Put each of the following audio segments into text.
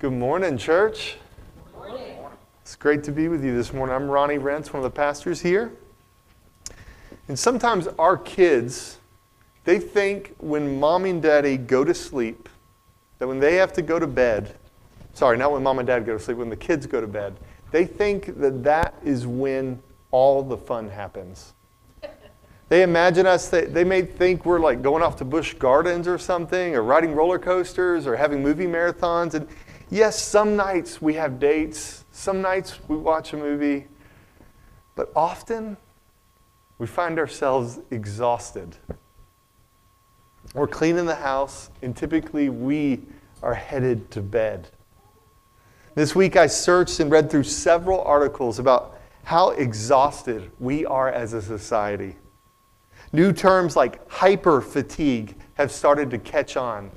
Good morning, church. Good morning. It's great to be with you this morning. I'm Ronnie Rentz, one of the pastors here. And sometimes our kids, they think when mom and daddy go to sleep, that when they have to go to bed, sorry, not when mom and dad go to sleep, when the kids go to bed, they think that that is when all the fun happens. They imagine us, they, they may think we're like going off to Busch Gardens or something, or riding roller coasters, or having movie marathons. And yes, some nights we have dates, some nights we watch a movie, but often we find ourselves exhausted. We're cleaning the house, and typically we are headed to bed. This week I searched and read through several articles about how exhausted we are as a society. New terms like hyper fatigue have started to catch on.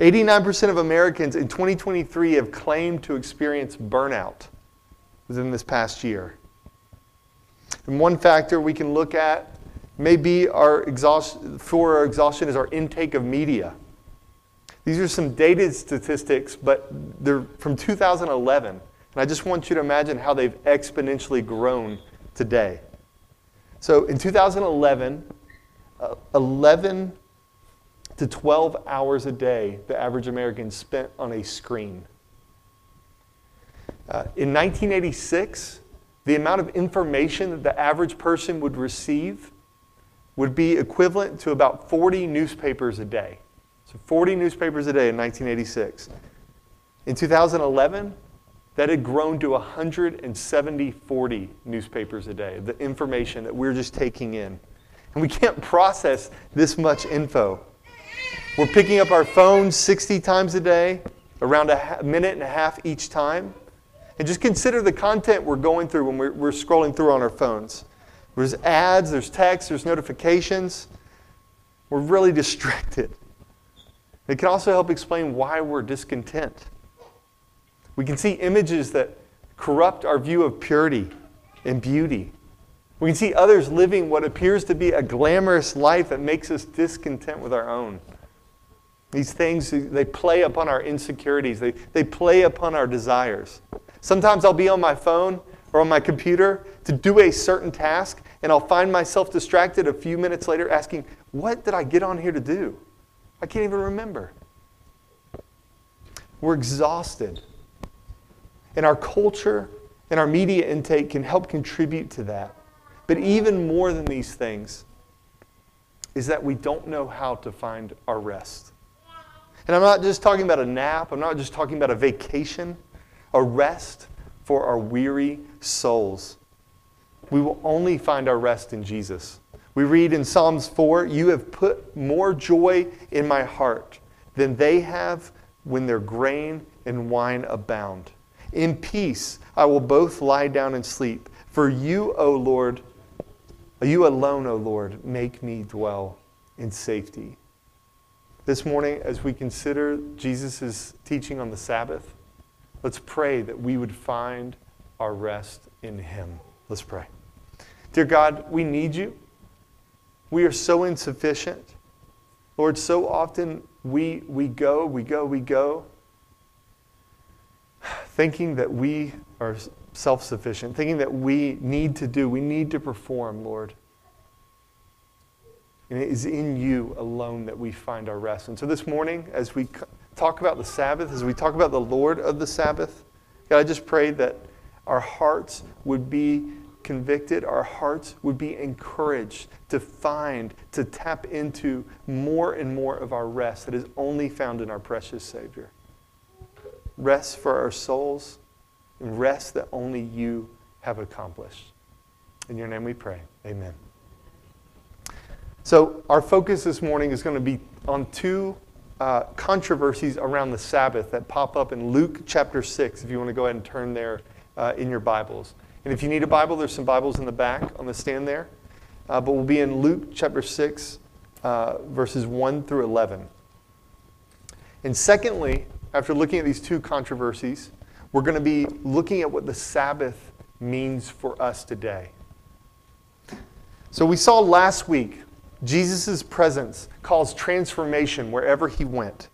89% of Americans in 2023 have claimed to experience burnout within this past year. And one factor we can look at may be our exhaustion, for our exhaustion is our intake of media. These are some dated statistics, but they're from 2011. And I just want you to imagine how they've exponentially grown today. So in 2011, uh, 11 to 12 hours a day the average American spent on a screen. Uh, in 1986, the amount of information that the average person would receive would be equivalent to about 40 newspapers a day. So 40 newspapers a day in 1986. In 2011, that had grown to 170, 40 newspapers a day, the information that we're just taking in. And we can't process this much info. We're picking up our phones 60 times a day, around a minute and a half each time. And just consider the content we're going through when we're, we're scrolling through on our phones. There's ads, there's text, there's notifications. We're really distracted. It can also help explain why we're discontent. We can see images that corrupt our view of purity and beauty. We can see others living what appears to be a glamorous life that makes us discontent with our own. These things, they play upon our insecurities, they, they play upon our desires. Sometimes I'll be on my phone or on my computer to do a certain task, and I'll find myself distracted a few minutes later asking, What did I get on here to do? I can't even remember. We're exhausted. And our culture and our media intake can help contribute to that. But even more than these things is that we don't know how to find our rest. And I'm not just talking about a nap, I'm not just talking about a vacation, a rest for our weary souls. We will only find our rest in Jesus. We read in Psalms 4 You have put more joy in my heart than they have when their grain and wine abound. In peace I will both lie down and sleep. For you, O Lord, you alone, O Lord, make me dwell in safety. This morning, as we consider Jesus' teaching on the Sabbath, let's pray that we would find our rest in Him. Let's pray. Dear God, we need you. We are so insufficient. Lord, so often we, we go, we go, we go, thinking that we are self sufficient, thinking that we need to do, we need to perform, Lord. And it is in you alone that we find our rest. And so this morning, as we talk about the Sabbath, as we talk about the Lord of the Sabbath, God, I just pray that our hearts would be convicted, our hearts would be encouraged to find, to tap into more and more of our rest that is only found in our precious Savior rest for our souls, and rest that only you have accomplished. In your name we pray. Amen. So, our focus this morning is going to be on two uh, controversies around the Sabbath that pop up in Luke chapter 6, if you want to go ahead and turn there uh, in your Bibles. And if you need a Bible, there's some Bibles in the back on the stand there. Uh, but we'll be in Luke chapter 6, uh, verses 1 through 11. And secondly, after looking at these two controversies, we're going to be looking at what the Sabbath means for us today. So we saw last week Jesus' presence caused transformation wherever he went.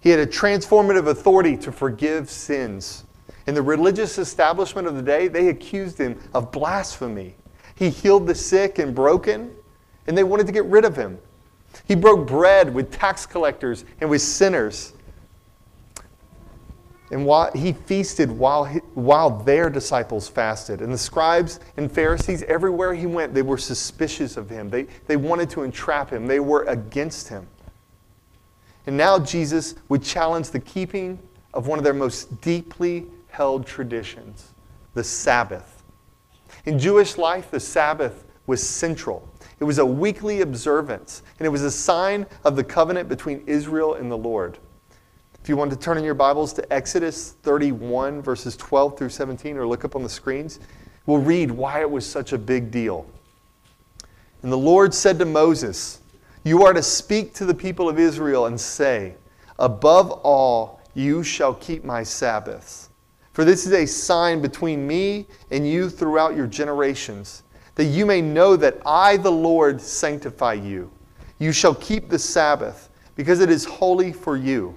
He had a transformative authority to forgive sins. In the religious establishment of the day, they accused him of blasphemy. He healed the sick and broken, and they wanted to get rid of him. He broke bread with tax collectors and with sinners. And while he feasted while, he, while their disciples fasted. And the scribes and Pharisees, everywhere he went, they were suspicious of him. They, they wanted to entrap him, they were against him. And now Jesus would challenge the keeping of one of their most deeply held traditions the Sabbath. In Jewish life, the Sabbath was central. It was a weekly observance, and it was a sign of the covenant between Israel and the Lord. If you want to turn in your Bibles to Exodus 31, verses 12 through 17, or look up on the screens, we'll read why it was such a big deal. And the Lord said to Moses, You are to speak to the people of Israel and say, Above all, you shall keep my Sabbaths for this is a sign between me and you throughout your generations, that you may know that I, the Lord, sanctify you. You shall keep the Sabbath, because it is holy for you.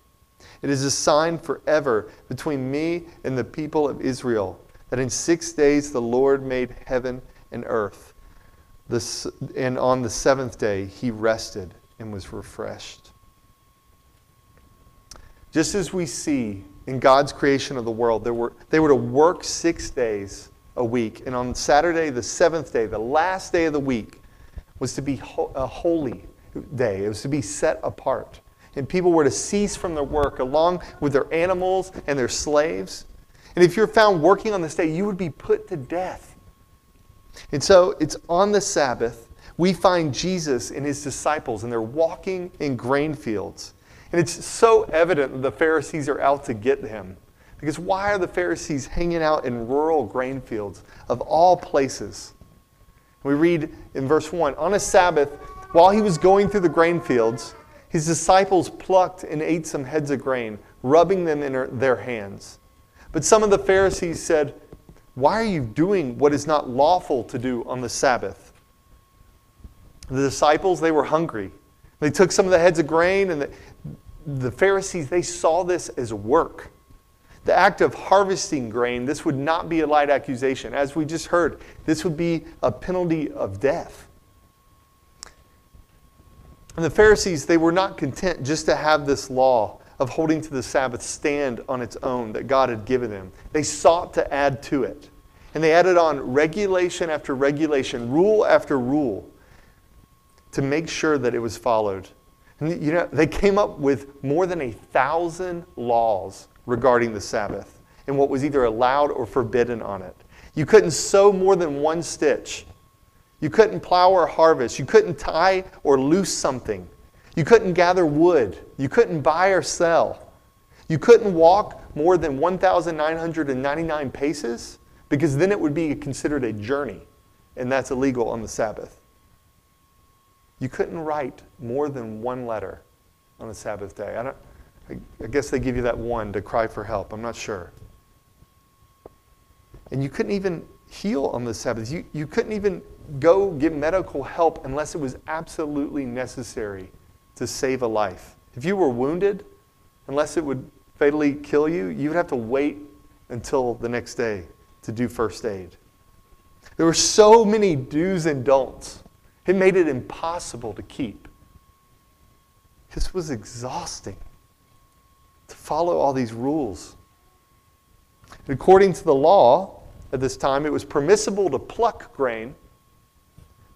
It is a sign forever between me and the people of Israel that in six days the Lord made heaven and earth. This, and on the seventh day he rested and was refreshed. Just as we see in God's creation of the world, they were, they were to work six days a week. And on Saturday, the seventh day, the last day of the week, was to be ho- a holy day. It was to be set apart. And people were to cease from their work along with their animals and their slaves. And if you're found working on this day, you would be put to death. And so it's on the Sabbath, we find Jesus and his disciples, and they're walking in grain fields. And it's so evident that the Pharisees are out to get him. Because why are the Pharisees hanging out in rural grain fields of all places? We read in verse 1 On a Sabbath, while he was going through the grain fields, his disciples plucked and ate some heads of grain, rubbing them in their hands. But some of the Pharisees said, Why are you doing what is not lawful to do on the Sabbath? The disciples, they were hungry. They took some of the heads of grain and the Pharisees, they saw this as work. The act of harvesting grain, this would not be a light accusation. As we just heard, this would be a penalty of death. And the Pharisees, they were not content just to have this law of holding to the Sabbath stand on its own that God had given them. They sought to add to it. And they added on regulation after regulation, rule after rule, to make sure that it was followed. And you know, they came up with more than a thousand laws regarding the Sabbath and what was either allowed or forbidden on it. You couldn't sew more than one stitch. You couldn't plow or harvest. You couldn't tie or loose something. You couldn't gather wood. You couldn't buy or sell. You couldn't walk more than 1,999 paces because then it would be considered a journey, and that's illegal on the Sabbath. You couldn't write more than one letter on the Sabbath day. I, don't, I, I guess they give you that one to cry for help. I'm not sure. And you couldn't even heal on the Sabbath. You, you couldn't even go get medical help unless it was absolutely necessary to save a life. If you were wounded, unless it would fatally kill you, you would have to wait until the next day to do first aid. There were so many do's and don'ts it made it impossible to keep. This was exhausting to follow all these rules. according to the law at this time, it was permissible to pluck grain,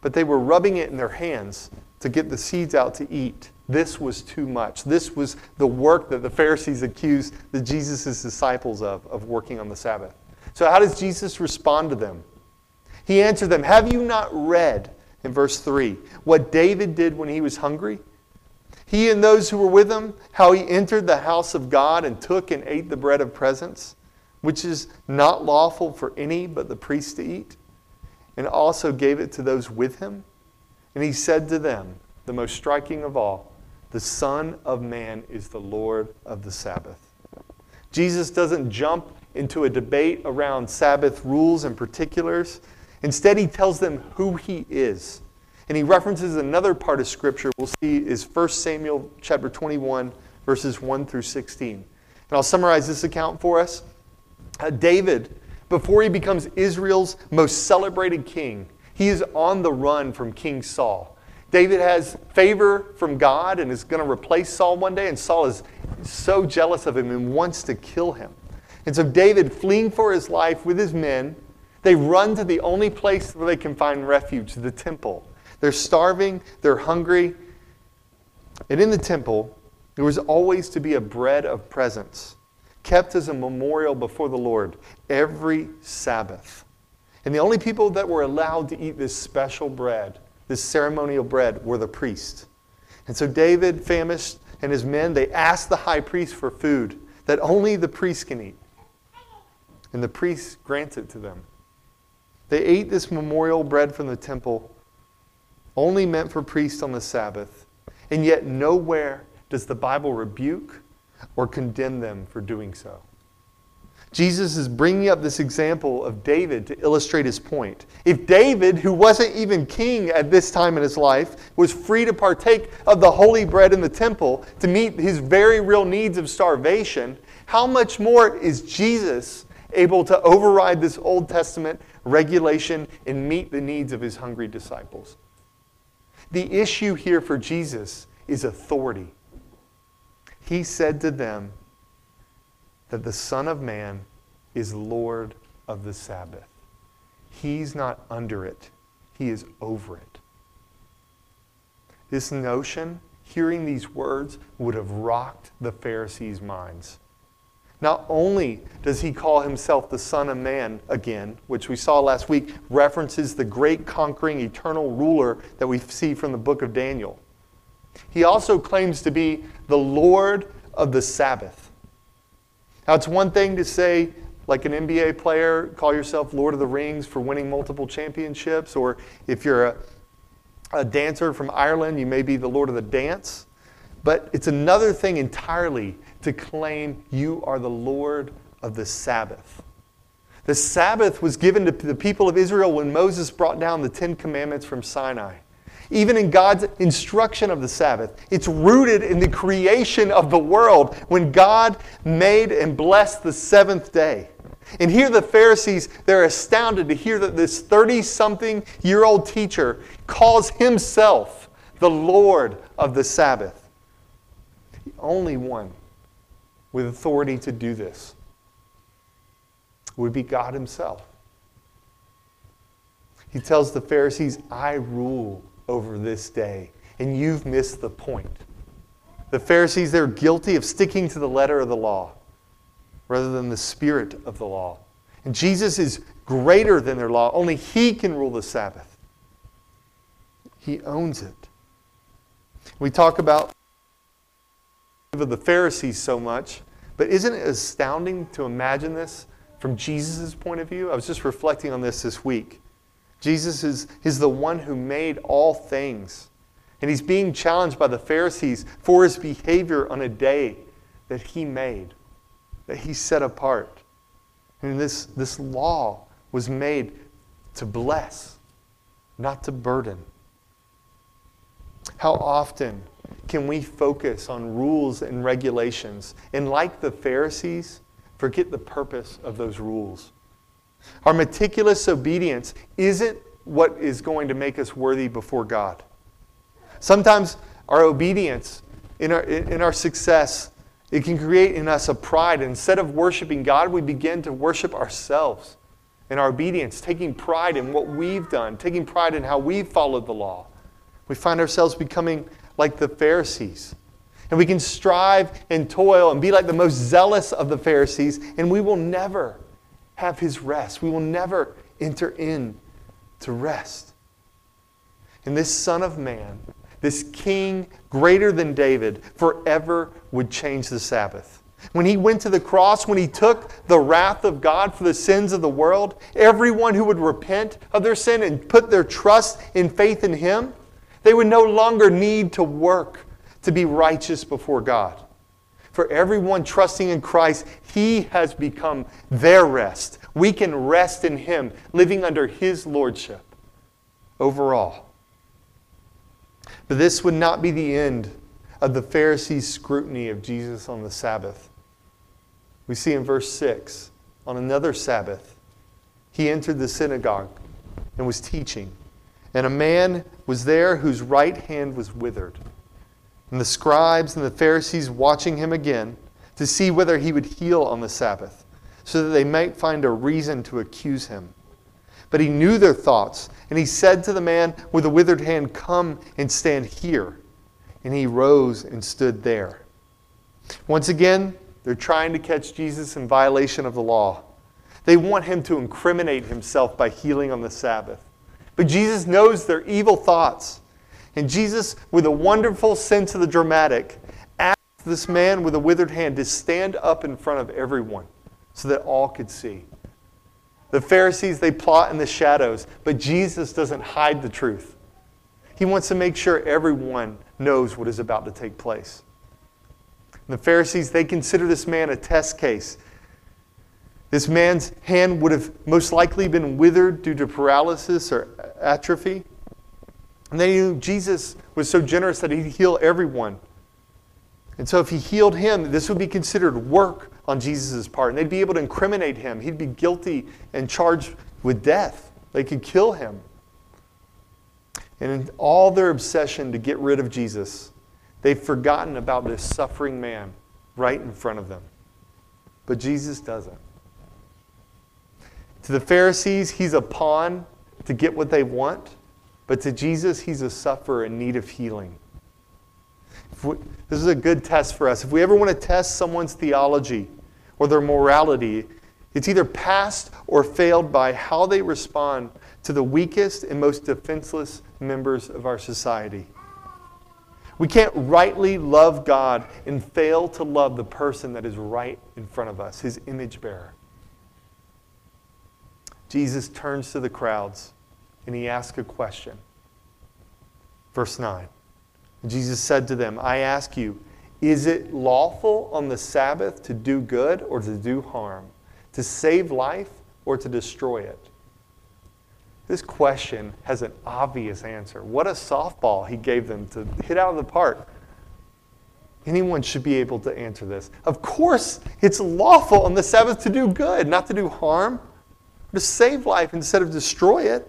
but they were rubbing it in their hands to get the seeds out to eat. This was too much. This was the work that the Pharisees accused the Jesus' disciples of, of working on the Sabbath. So, how does Jesus respond to them? He answered them Have you not read in verse 3 what David did when he was hungry? He and those who were with him, how he entered the house of God and took and ate the bread of presence, which is not lawful for any but the priest to eat, and also gave it to those with him. And he said to them, the most striking of all, the Son of Man is the Lord of the Sabbath. Jesus doesn't jump into a debate around Sabbath rules and particulars. Instead, he tells them who he is. And he references another part of Scripture we'll see is 1 Samuel chapter 21, verses 1 through 16. And I'll summarize this account for us. Uh, David, before he becomes Israel's most celebrated king, he is on the run from King Saul. David has favor from God and is going to replace Saul one day, and Saul is so jealous of him and wants to kill him. And so, David, fleeing for his life with his men, they run to the only place where they can find refuge, the temple. They're starving, they're hungry. And in the temple, there was always to be a bread of presence, kept as a memorial before the Lord every Sabbath. And the only people that were allowed to eat this special bread this ceremonial bread were the priests. And so David, famished, and his men, they asked the high priest for food that only the priests can eat. And the priests granted it to them. They ate this memorial bread from the temple, only meant for priests on the Sabbath. And yet, nowhere does the Bible rebuke or condemn them for doing so. Jesus is bringing up this example of David to illustrate his point. If David, who wasn't even king at this time in his life, was free to partake of the holy bread in the temple to meet his very real needs of starvation, how much more is Jesus able to override this Old Testament regulation and meet the needs of his hungry disciples? The issue here for Jesus is authority. He said to them, that the Son of Man is Lord of the Sabbath. He's not under it, He is over it. This notion, hearing these words, would have rocked the Pharisees' minds. Not only does he call himself the Son of Man again, which we saw last week, references the great conquering eternal ruler that we see from the book of Daniel, he also claims to be the Lord of the Sabbath. Now, it's one thing to say, like an NBA player, call yourself Lord of the Rings for winning multiple championships, or if you're a, a dancer from Ireland, you may be the Lord of the Dance. But it's another thing entirely to claim you are the Lord of the Sabbath. The Sabbath was given to the people of Israel when Moses brought down the Ten Commandments from Sinai even in God's instruction of the Sabbath. It's rooted in the creation of the world when God made and blessed the seventh day. And here the Pharisees, they're astounded to hear that this 30 something year old teacher calls himself the Lord of the Sabbath. The only one with authority to do this would be God Himself. He tells the Pharisees, I rule over this day, and you've missed the point. The Pharisees, they're guilty of sticking to the letter of the law rather than the spirit of the law. And Jesus is greater than their law. Only He can rule the Sabbath, He owns it. We talk about the Pharisees so much, but isn't it astounding to imagine this from Jesus' point of view? I was just reflecting on this this week. Jesus is, is the one who made all things. And he's being challenged by the Pharisees for his behavior on a day that he made, that he set apart. And this, this law was made to bless, not to burden. How often can we focus on rules and regulations and, like the Pharisees, forget the purpose of those rules? Our meticulous obedience isn't what is going to make us worthy before God. Sometimes our obedience in our, in our success, it can create in us a pride. Instead of worshiping God, we begin to worship ourselves in our obedience, taking pride in what we've done, taking pride in how we've followed the law. We find ourselves becoming like the Pharisees. And we can strive and toil and be like the most zealous of the Pharisees, and we will never have his rest. We will never enter in to rest. And this Son of Man, this king greater than David, forever would change the Sabbath. When he went to the cross, when he took the wrath of God for the sins of the world, everyone who would repent of their sin and put their trust in faith in him, they would no longer need to work to be righteous before God. For everyone trusting in Christ, he has become their rest. We can rest in him, living under his lordship overall. But this would not be the end of the Pharisees' scrutiny of Jesus on the Sabbath. We see in verse 6 on another Sabbath, he entered the synagogue and was teaching. And a man was there whose right hand was withered. And the scribes and the Pharisees watching him again to see whether he would heal on the Sabbath, so that they might find a reason to accuse him. But he knew their thoughts, and he said to the man with the withered hand, Come and stand here. And he rose and stood there. Once again, they're trying to catch Jesus in violation of the law. They want him to incriminate himself by healing on the Sabbath. But Jesus knows their evil thoughts. And Jesus, with a wonderful sense of the dramatic, asked this man with a withered hand to stand up in front of everyone so that all could see. The Pharisees, they plot in the shadows, but Jesus doesn't hide the truth. He wants to make sure everyone knows what is about to take place. The Pharisees, they consider this man a test case. This man's hand would have most likely been withered due to paralysis or atrophy. And they knew Jesus was so generous that he'd heal everyone. And so if he healed him, this would be considered work on Jesus' part. And they'd be able to incriminate him. He'd be guilty and charged with death. They could kill him. And in all their obsession to get rid of Jesus, They've forgotten about this suffering man right in front of them. But Jesus doesn't. To the Pharisees, he's a pawn to get what they want, but to Jesus, he's a sufferer in need of healing. We, this is a good test for us. If we ever want to test someone's theology or their morality, it's either passed or failed by how they respond to the weakest and most defenseless members of our society. We can't rightly love God and fail to love the person that is right in front of us, his image bearer. Jesus turns to the crowds and he asked a question. Verse 9 Jesus said to them, I ask you, is it lawful on the Sabbath to do good or to do harm, to save life or to destroy it? This question has an obvious answer. What a softball he gave them to hit out of the park. Anyone should be able to answer this. Of course, it's lawful on the Sabbath to do good, not to do harm, to save life instead of destroy it.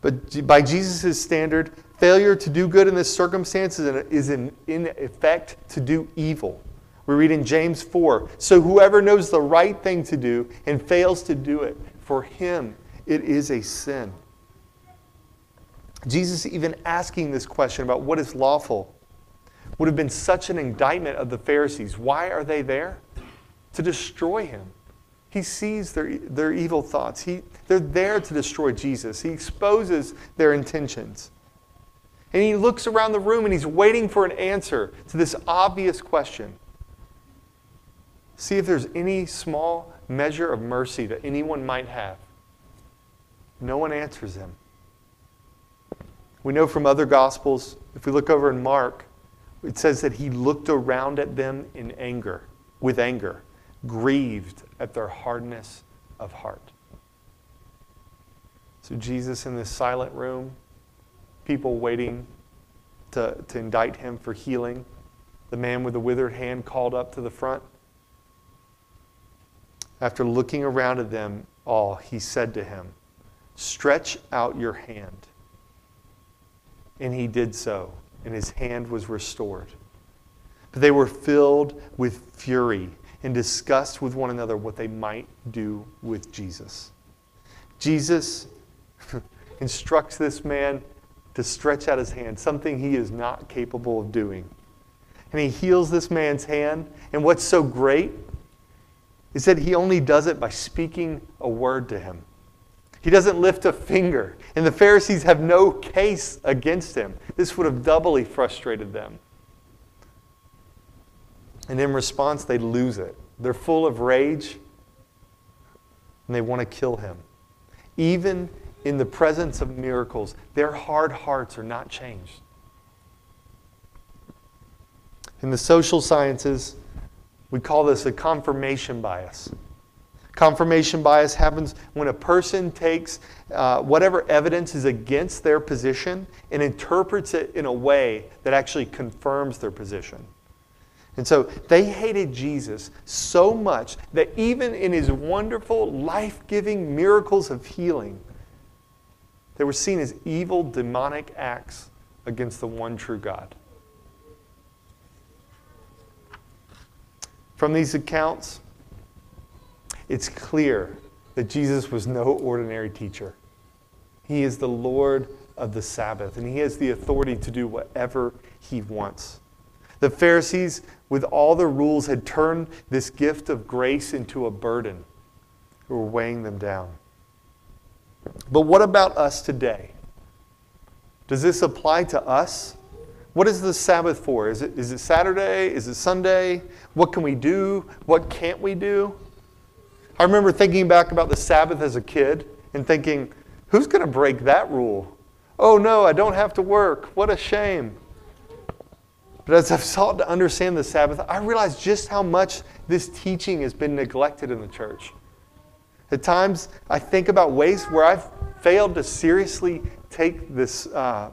But by Jesus' standard, failure to do good in this circumstance is in, in effect to do evil. We read in James 4 So whoever knows the right thing to do and fails to do it, for him, it is a sin. Jesus even asking this question about what is lawful would have been such an indictment of the Pharisees. Why are they there? To destroy him. He sees their, their evil thoughts. He, they're there to destroy Jesus. He exposes their intentions. And he looks around the room and he's waiting for an answer to this obvious question. See if there's any small measure of mercy that anyone might have. No one answers him. We know from other Gospels, if we look over in Mark, it says that he looked around at them in anger, with anger, grieved at their hardness of heart. So, Jesus in this silent room, people waiting to, to indict him for healing, the man with the withered hand called up to the front. After looking around at them all, he said to him, Stretch out your hand. And he did so, and his hand was restored. But they were filled with fury and discussed with one another what they might do with Jesus. Jesus instructs this man to stretch out his hand, something he is not capable of doing. And he heals this man's hand. And what's so great he said he only does it by speaking a word to him. He doesn't lift a finger. And the Pharisees have no case against him. This would have doubly frustrated them. And in response, they lose it. They're full of rage and they want to kill him. Even in the presence of miracles, their hard hearts are not changed. In the social sciences, we call this a confirmation bias. Confirmation bias happens when a person takes uh, whatever evidence is against their position and interprets it in a way that actually confirms their position. And so they hated Jesus so much that even in his wonderful, life giving miracles of healing, they were seen as evil, demonic acts against the one true God. From these accounts, it's clear that Jesus was no ordinary teacher. He is the Lord of the Sabbath, and he has the authority to do whatever he wants. The Pharisees, with all the rules, had turned this gift of grace into a burden who were weighing them down. But what about us today? Does this apply to us? What is the Sabbath for? Is it, is it Saturday? Is it Sunday? What can we do? What can't we do? I remember thinking back about the Sabbath as a kid and thinking, who's going to break that rule? Oh no, I don't have to work. What a shame. But as I've sought to understand the Sabbath, I realize just how much this teaching has been neglected in the church. At times, I think about ways where I've failed to seriously take this, uh,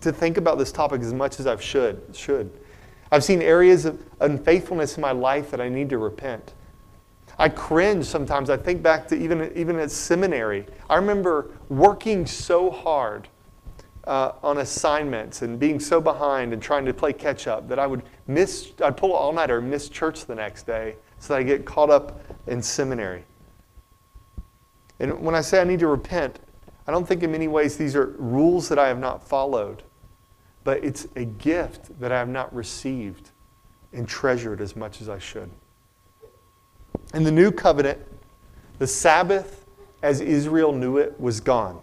to think about this topic as much as I should. Should. I've seen areas of unfaithfulness in my life that I need to repent. I cringe sometimes. I think back to even, even at seminary. I remember working so hard uh, on assignments and being so behind and trying to play catch up that I would miss, I'd pull all nighter and miss church the next day so that I get caught up in seminary. And when I say I need to repent, I don't think in many ways these are rules that I have not followed, but it's a gift that I have not received and treasured as much as I should. In the new covenant, the Sabbath, as Israel knew it, was gone.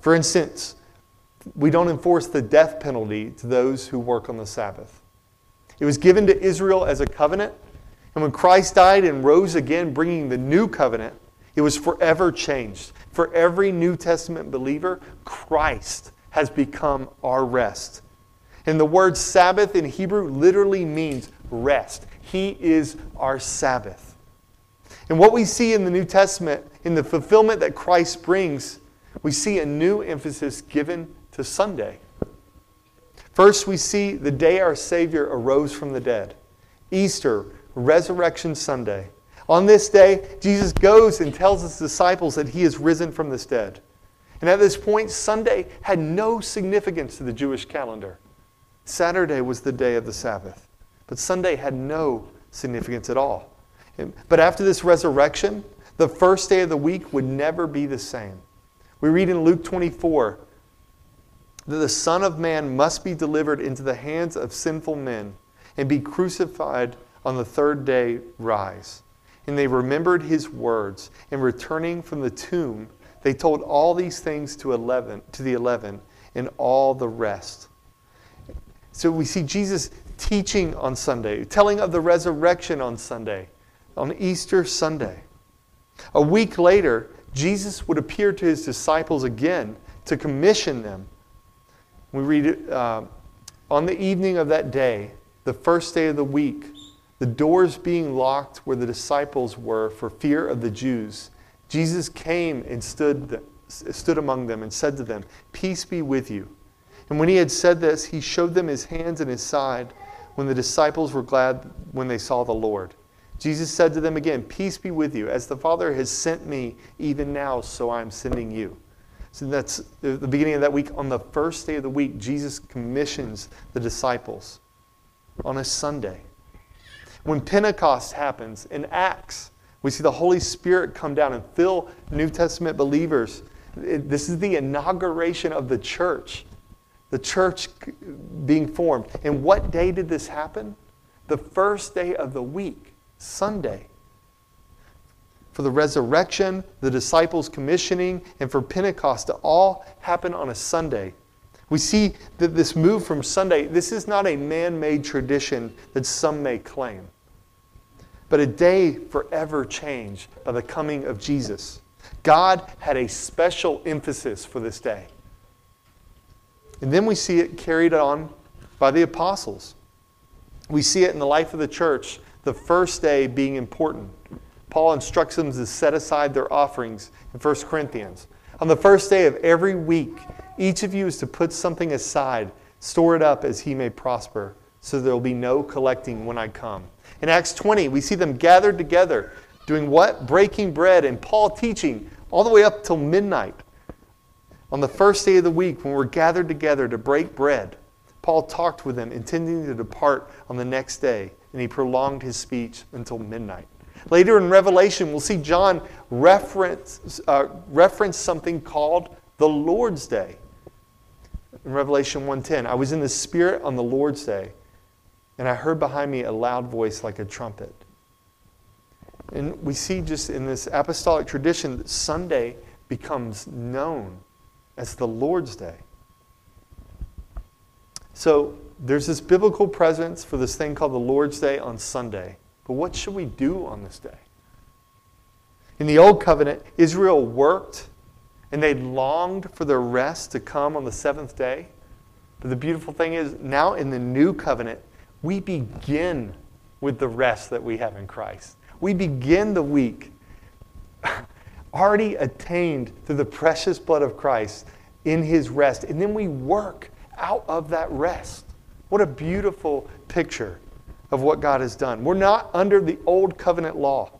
For instance, we don't enforce the death penalty to those who work on the Sabbath. It was given to Israel as a covenant, and when Christ died and rose again, bringing the new covenant, it was forever changed. For every New Testament believer, Christ has become our rest. And the word Sabbath in Hebrew literally means rest. He is our Sabbath. And what we see in the New Testament, in the fulfillment that Christ brings, we see a new emphasis given to Sunday. First, we see the day our Savior arose from the dead Easter, Resurrection Sunday. On this day, Jesus goes and tells his disciples that he is risen from the dead. And at this point, Sunday had no significance to the Jewish calendar. Saturday was the day of the Sabbath, but Sunday had no significance at all. But after this resurrection, the first day of the week would never be the same. We read in Luke 24 that the Son of Man must be delivered into the hands of sinful men and be crucified on the third day rise. And they remembered his words, and returning from the tomb, they told all these things to, 11, to the eleven and all the rest. So we see Jesus teaching on Sunday, telling of the resurrection on Sunday on Easter Sunday. A week later, Jesus would appear to his disciples again to commission them. We read uh, on the evening of that day, the first day of the week, the doors being locked where the disciples were for fear of the Jews, Jesus came and stood, stood among them and said to them, Peace be with you. And when he had said this, he showed them his hands and his side when the disciples were glad when they saw the Lord. Jesus said to them again, Peace be with you. As the Father has sent me, even now, so I am sending you. So that's the beginning of that week. On the first day of the week, Jesus commissions the disciples on a Sunday. When Pentecost happens in Acts, we see the Holy Spirit come down and fill New Testament believers. This is the inauguration of the church, the church being formed. And what day did this happen? The first day of the week. Sunday. For the resurrection, the disciples' commissioning, and for Pentecost to all happen on a Sunday. We see that this move from Sunday, this is not a man made tradition that some may claim, but a day forever changed by the coming of Jesus. God had a special emphasis for this day. And then we see it carried on by the apostles. We see it in the life of the church, the first day being important. Paul instructs them to set aside their offerings in 1 Corinthians. On the first day of every week, each of you is to put something aside, store it up as he may prosper, so there will be no collecting when I come. In Acts 20, we see them gathered together, doing what? Breaking bread, and Paul teaching all the way up till midnight. On the first day of the week, when we're gathered together to break bread, Paul talked with them, intending to depart on the next day, and he prolonged his speech until midnight. Later in Revelation, we'll see John reference, uh, reference something called the Lord's Day. In Revelation 1:10, I was in the Spirit on the Lord's Day, and I heard behind me a loud voice like a trumpet. And we see just in this apostolic tradition that Sunday becomes known as the Lord's Day. So there's this biblical presence for this thing called the Lord's Day on Sunday. But what should we do on this day? In the Old Covenant, Israel worked and they longed for their rest to come on the seventh day. But the beautiful thing is, now in the New Covenant, we begin with the rest that we have in Christ. We begin the week already attained through the precious blood of Christ in his rest. And then we work out of that rest. What a beautiful picture of what God has done. We're not under the old covenant law.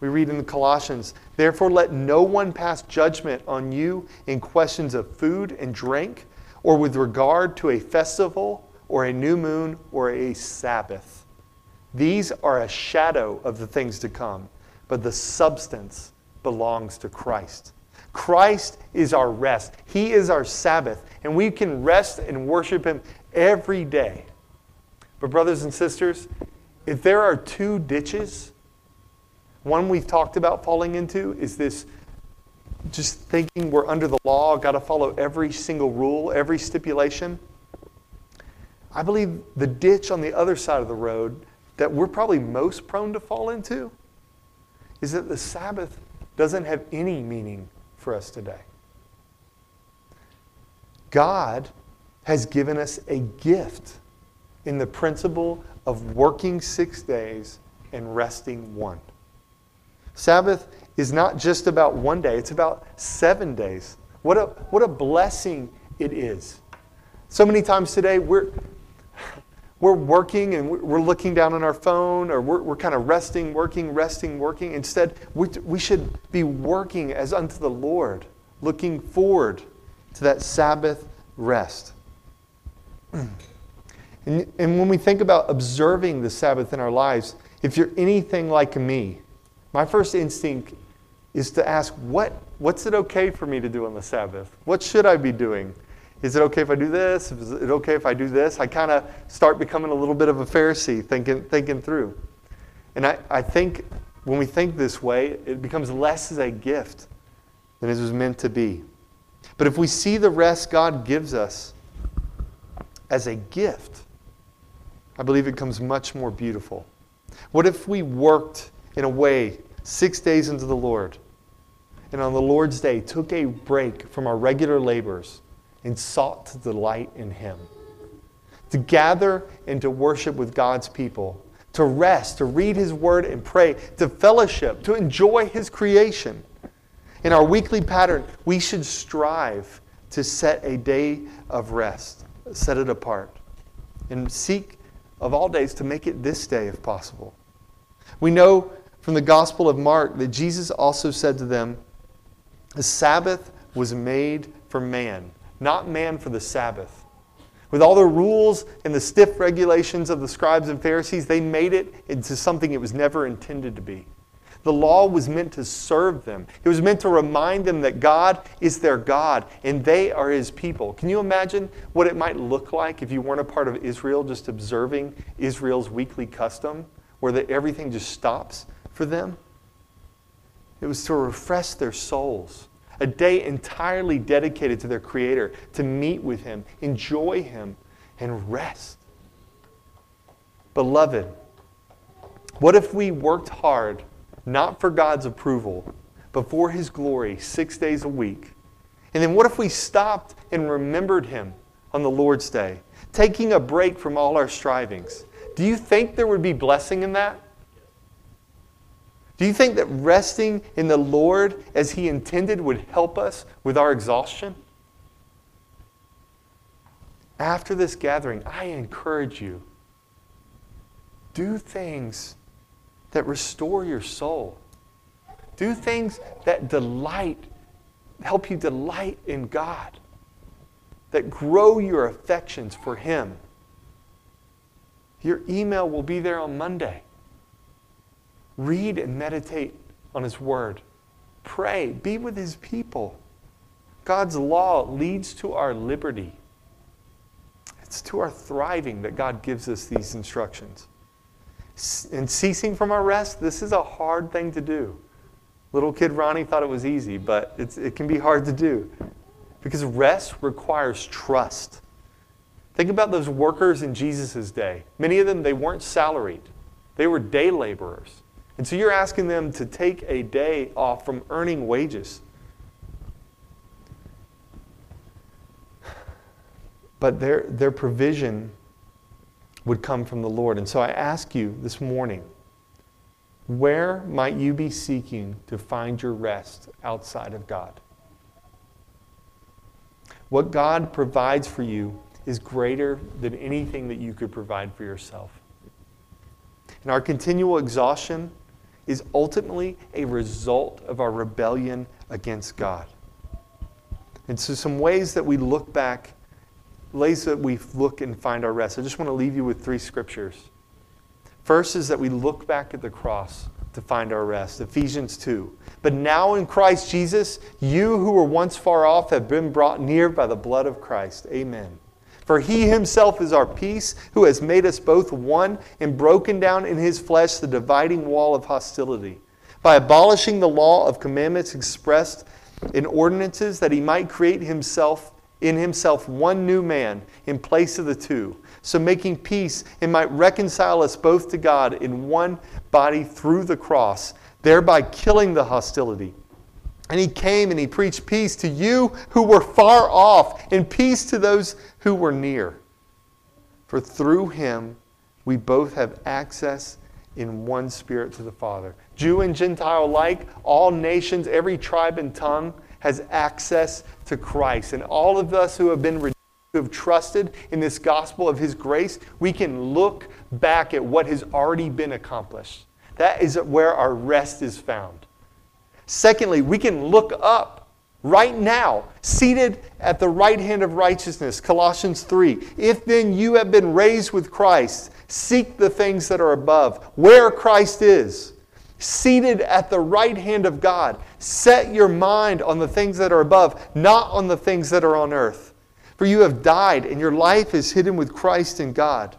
We read in the Colossians, therefore let no one pass judgment on you in questions of food and drink, or with regard to a festival, or a new moon, or a Sabbath. These are a shadow of the things to come, but the substance belongs to Christ. Christ is our rest. He is our Sabbath, and we can rest and worship Him every day. But, brothers and sisters, if there are two ditches, one we've talked about falling into is this just thinking we're under the law, got to follow every single rule, every stipulation. I believe the ditch on the other side of the road that we're probably most prone to fall into is that the Sabbath doesn't have any meaning for us today. God has given us a gift in the principle of working six days and resting one. Sabbath is not just about one day, it's about seven days. What a, what a blessing it is. So many times today, we're, we're working and we're looking down on our phone or we're, we're kind of resting, working, resting, working. Instead, we, we should be working as unto the Lord, looking forward to that Sabbath rest. And, and when we think about observing the Sabbath in our lives, if you're anything like me, my first instinct is to ask, what, what's it okay for me to do on the Sabbath? What should I be doing? Is it okay if I do this? Is it okay if I do this? I kind of start becoming a little bit of a Pharisee, thinking, thinking through. And I, I think when we think this way, it becomes less as a gift than it was meant to be. But if we see the rest God gives us as a gift, I believe it becomes much more beautiful. What if we worked in a way six days into the Lord and on the Lord's day took a break from our regular labors and sought to delight in Him? To gather and to worship with God's people, to rest, to read His Word and pray, to fellowship, to enjoy His creation. In our weekly pattern, we should strive to set a day of rest, set it apart, and seek of all days to make it this day if possible. We know from the Gospel of Mark that Jesus also said to them, The Sabbath was made for man, not man for the Sabbath. With all the rules and the stiff regulations of the scribes and Pharisees, they made it into something it was never intended to be. The law was meant to serve them. It was meant to remind them that God is their God and they are his people. Can you imagine what it might look like if you weren't a part of Israel just observing Israel's weekly custom where the, everything just stops for them? It was to refresh their souls. A day entirely dedicated to their Creator, to meet with Him, enjoy Him, and rest. Beloved, what if we worked hard, not for God's approval, but for His glory, six days a week? And then what if we stopped and remembered Him on the Lord's Day, taking a break from all our strivings? Do you think there would be blessing in that? Do you think that resting in the Lord as He intended would help us with our exhaustion? After this gathering, I encourage you do things that restore your soul. Do things that delight, help you delight in God, that grow your affections for Him. Your email will be there on Monday. Read and meditate on His Word. Pray. Be with His people. God's law leads to our liberty. It's to our thriving that God gives us these instructions. And ceasing from our rest, this is a hard thing to do. Little kid Ronnie thought it was easy, but it can be hard to do. Because rest requires trust. Think about those workers in Jesus' day. Many of them, they weren't salaried, they were day laborers. And so you're asking them to take a day off from earning wages. But their, their provision would come from the Lord. And so I ask you this morning where might you be seeking to find your rest outside of God? What God provides for you is greater than anything that you could provide for yourself. And our continual exhaustion is ultimately a result of our rebellion against God. And so, some ways that we look back, ways that we look and find our rest. I just want to leave you with three scriptures. First is that we look back at the cross to find our rest. Ephesians 2. But now in Christ Jesus, you who were once far off have been brought near by the blood of Christ. Amen. For he himself is our peace, who has made us both one and broken down in his flesh the dividing wall of hostility, by abolishing the law of commandments expressed in ordinances, that he might create himself in himself one new man in place of the two, so making peace and might reconcile us both to God in one body through the cross, thereby killing the hostility. And he came and he preached peace to you who were far off, and peace to those who were near. For through him we both have access in one spirit to the Father. Jew and Gentile alike, all nations, every tribe and tongue has access to Christ. And all of us who have been redeemed, who have trusted in this gospel of his grace, we can look back at what has already been accomplished. That is where our rest is found. Secondly, we can look up right now, seated at the right hand of righteousness. Colossians 3. If then you have been raised with Christ, seek the things that are above, where Christ is. Seated at the right hand of God. Set your mind on the things that are above, not on the things that are on earth. For you have died, and your life is hidden with Christ in God.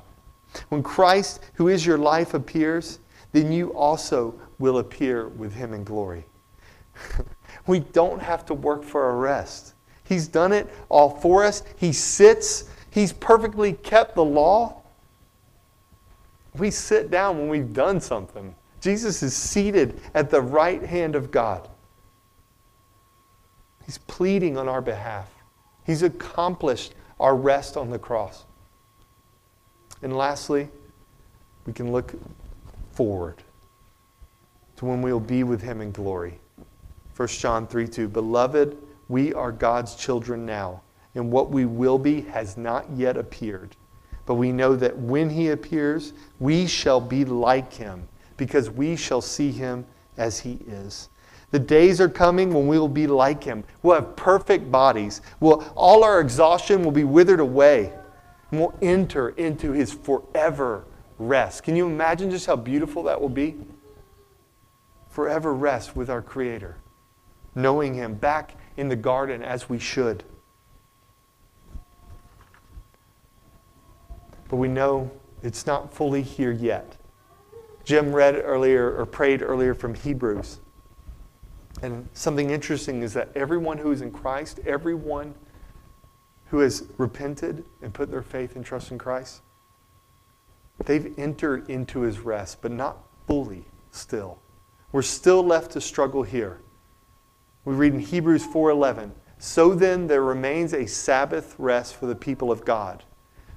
When Christ, who is your life, appears, then you also will appear with him in glory. we don't have to work for our rest. He's done it all for us. He sits, He's perfectly kept the law. We sit down when we've done something. Jesus is seated at the right hand of God. He's pleading on our behalf. He's accomplished our rest on the cross. And lastly, we can look forward to when we'll be with Him in glory. 1 John 3 2. Beloved, we are God's children now, and what we will be has not yet appeared. But we know that when he appears, we shall be like him, because we shall see him as he is. The days are coming when we will be like him. We'll have perfect bodies. We'll, all our exhaustion will be withered away. And we'll enter into his forever rest. Can you imagine just how beautiful that will be? Forever rest with our Creator knowing Him, back in the garden as we should. But we know it's not fully here yet. Jim read earlier or prayed earlier from Hebrews. And something interesting is that everyone who is in Christ, everyone who has repented and put their faith and trust in Christ, they've entered into his rest, but not fully still. We're still left to struggle here. We read in Hebrews 4:11, "So then there remains a Sabbath rest for the people of God.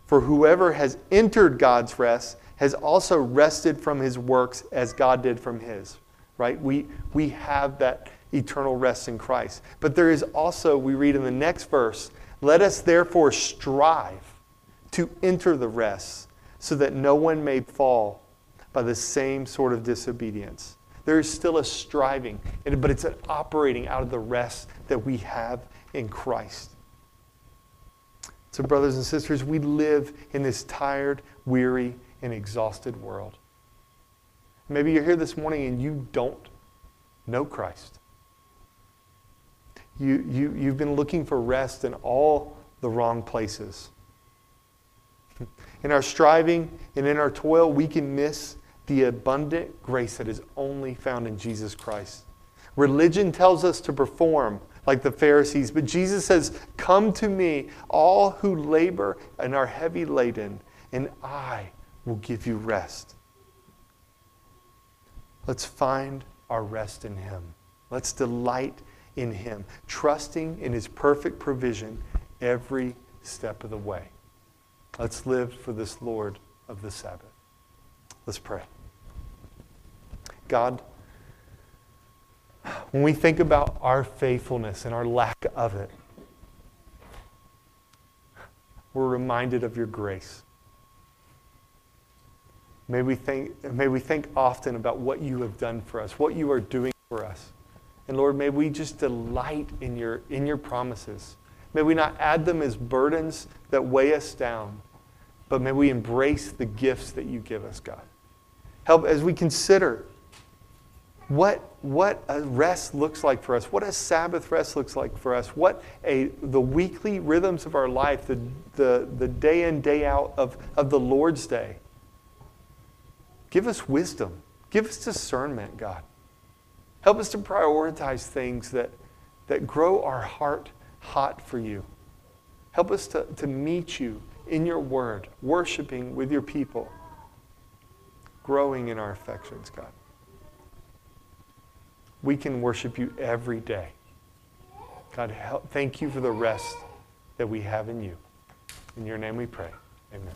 For whoever has entered God's rest has also rested from his works as God did from his." Right? We we have that eternal rest in Christ. But there is also we read in the next verse, "Let us therefore strive to enter the rest, so that no one may fall by the same sort of disobedience." There is still a striving, but it's an operating out of the rest that we have in Christ. So, brothers and sisters, we live in this tired, weary, and exhausted world. Maybe you're here this morning and you don't know Christ. You, you, you've been looking for rest in all the wrong places. In our striving and in our toil, we can miss the abundant grace that is only found in Jesus Christ. Religion tells us to perform like the Pharisees, but Jesus says, Come to me, all who labor and are heavy laden, and I will give you rest. Let's find our rest in Him. Let's delight in Him, trusting in His perfect provision every step of the way. Let's live for this Lord of the Sabbath. Let's pray. God, when we think about our faithfulness and our lack of it, we're reminded of your grace. May we, think, may we think often about what you have done for us, what you are doing for us. And Lord, may we just delight in your, in your promises. May we not add them as burdens that weigh us down, but may we embrace the gifts that you give us, God. Help as we consider what, what a rest looks like for us, what a Sabbath rest looks like for us, what a, the weekly rhythms of our life, the, the, the day in, day out of, of the Lord's day. Give us wisdom. Give us discernment, God. Help us to prioritize things that, that grow our heart hot for you. Help us to, to meet you in your word, worshiping with your people, growing in our affections, God we can worship you every day. God, help, thank you for the rest that we have in you. In your name we pray. Amen.